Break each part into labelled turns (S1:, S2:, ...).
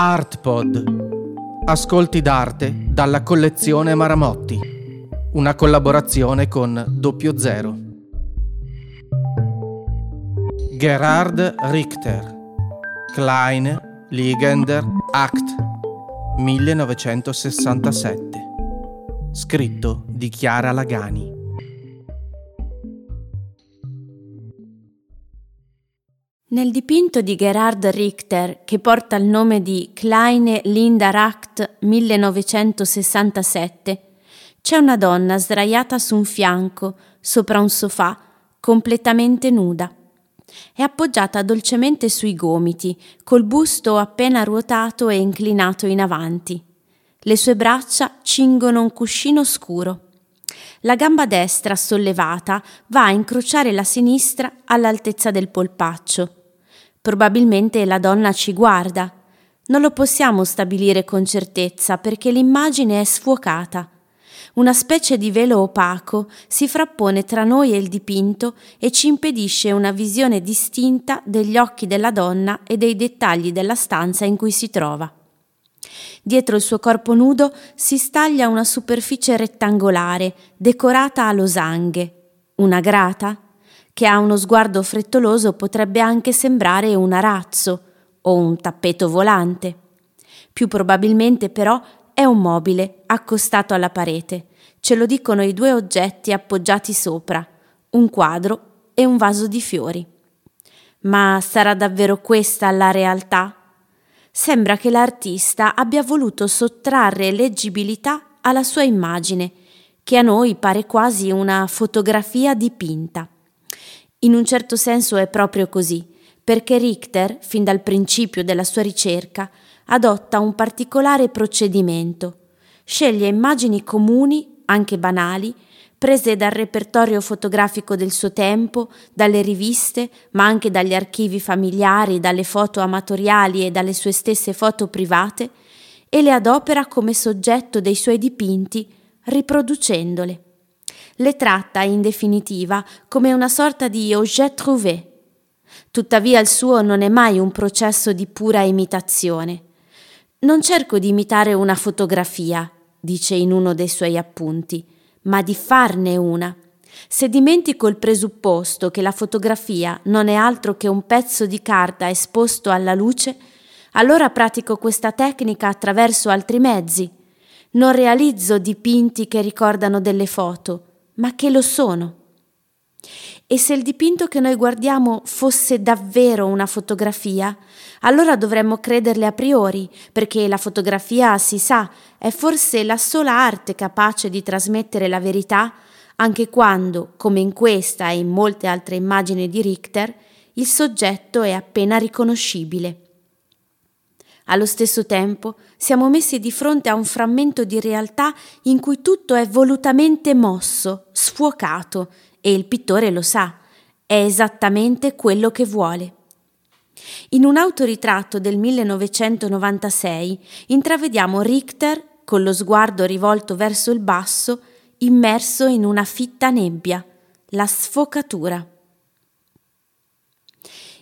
S1: ArtPod. Ascolti d'arte dalla collezione Maramotti. Una collaborazione con Doppio Zero. Gerhard Richter. Klein Liegender Act 1967. Scritto di Chiara Lagani.
S2: Nel dipinto di Gerhard Richter, che porta il nome di Kleine Linderacht 1967, c'è una donna sdraiata su un fianco, sopra un sofà, completamente nuda. È appoggiata dolcemente sui gomiti, col busto appena ruotato e inclinato in avanti. Le sue braccia cingono un cuscino scuro. La gamba destra sollevata va a incrociare la sinistra all'altezza del polpaccio. Probabilmente la donna ci guarda. Non lo possiamo stabilire con certezza perché l'immagine è sfuocata. Una specie di velo opaco si frappone tra noi e il dipinto e ci impedisce una visione distinta degli occhi della donna e dei dettagli della stanza in cui si trova. Dietro il suo corpo nudo si staglia una superficie rettangolare decorata a losanghe. Una grata? Che a uno sguardo frettoloso potrebbe anche sembrare un arazzo o un tappeto volante. Più probabilmente però è un mobile accostato alla parete. Ce lo dicono i due oggetti appoggiati sopra, un quadro e un vaso di fiori. Ma sarà davvero questa la realtà? Sembra che l'artista abbia voluto sottrarre leggibilità alla sua immagine, che a noi pare quasi una fotografia dipinta. In un certo senso è proprio così, perché Richter, fin dal principio della sua ricerca, adotta un particolare procedimento. Sceglie immagini comuni, anche banali, prese dal repertorio fotografico del suo tempo, dalle riviste, ma anche dagli archivi familiari, dalle foto amatoriali e dalle sue stesse foto private, e le adopera come soggetto dei suoi dipinti, riproducendole le tratta in definitiva come una sorta di objet trouvé. Tuttavia il suo non è mai un processo di pura imitazione. Non cerco di imitare una fotografia, dice in uno dei suoi appunti, ma di farne una. Se dimentico il presupposto che la fotografia non è altro che un pezzo di carta esposto alla luce, allora pratico questa tecnica attraverso altri mezzi. Non realizzo dipinti che ricordano delle foto, ma che lo sono. E se il dipinto che noi guardiamo fosse davvero una fotografia, allora dovremmo crederle a priori, perché la fotografia, si sa, è forse la sola arte capace di trasmettere la verità, anche quando, come in questa e in molte altre immagini di Richter, il soggetto è appena riconoscibile. Allo stesso tempo siamo messi di fronte a un frammento di realtà in cui tutto è volutamente mosso, sfuocato, e il pittore lo sa, è esattamente quello che vuole. In un autoritratto del 1996 intravediamo Richter, con lo sguardo rivolto verso il basso, immerso in una fitta nebbia, la sfocatura.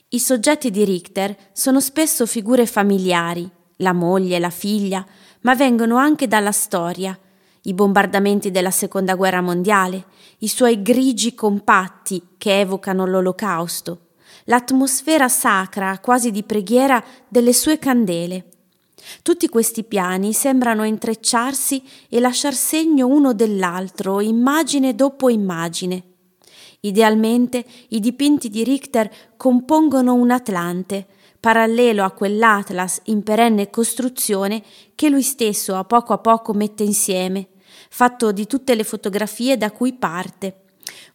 S2: I soggetti di Richter sono spesso figure familiari, la moglie, la figlia, ma vengono anche dalla storia, i bombardamenti della Seconda Guerra Mondiale, i suoi grigi compatti che evocano l'Olocausto, l'atmosfera sacra, quasi di preghiera, delle sue candele. Tutti questi piani sembrano intrecciarsi e lasciar segno uno dell'altro, immagine dopo immagine. Idealmente i dipinti di Richter compongono un Atlante, parallelo a quell'Atlas in perenne costruzione che lui stesso a poco a poco mette insieme, fatto di tutte le fotografie da cui parte.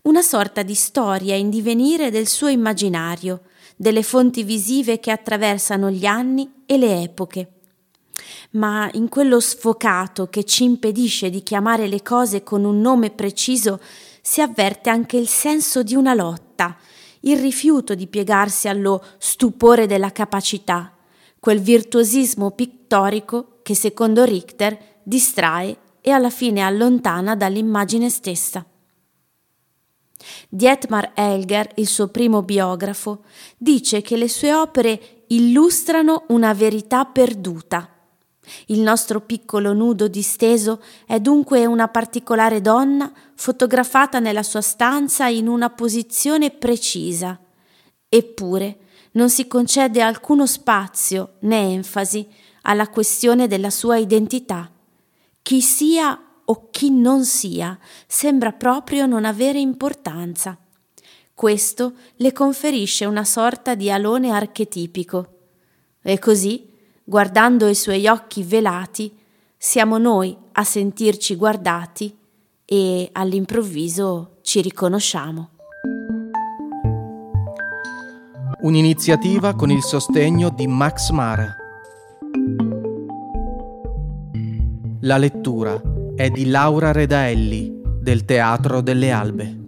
S2: Una sorta di storia in divenire del suo immaginario, delle fonti visive che attraversano gli anni e le epoche. Ma in quello sfocato che ci impedisce di chiamare le cose con un nome preciso si avverte anche il senso di una lotta, il rifiuto di piegarsi allo stupore della capacità, quel virtuosismo pittorico che secondo Richter distrae e alla fine allontana dall'immagine stessa. Dietmar Elger, il suo primo biografo, dice che le sue opere illustrano una verità perduta. Il nostro piccolo nudo disteso è dunque una particolare donna fotografata nella sua stanza in una posizione precisa. Eppure non si concede alcuno spazio né enfasi alla questione della sua identità. Chi sia o chi non sia sembra proprio non avere importanza. Questo le conferisce una sorta di alone archetipico. E così, guardando i suoi occhi velati, siamo noi a sentirci guardati e all'improvviso ci riconosciamo.
S1: Un'iniziativa con il sostegno di Max Mara. La lettura è di Laura Redaelli del Teatro delle Albe.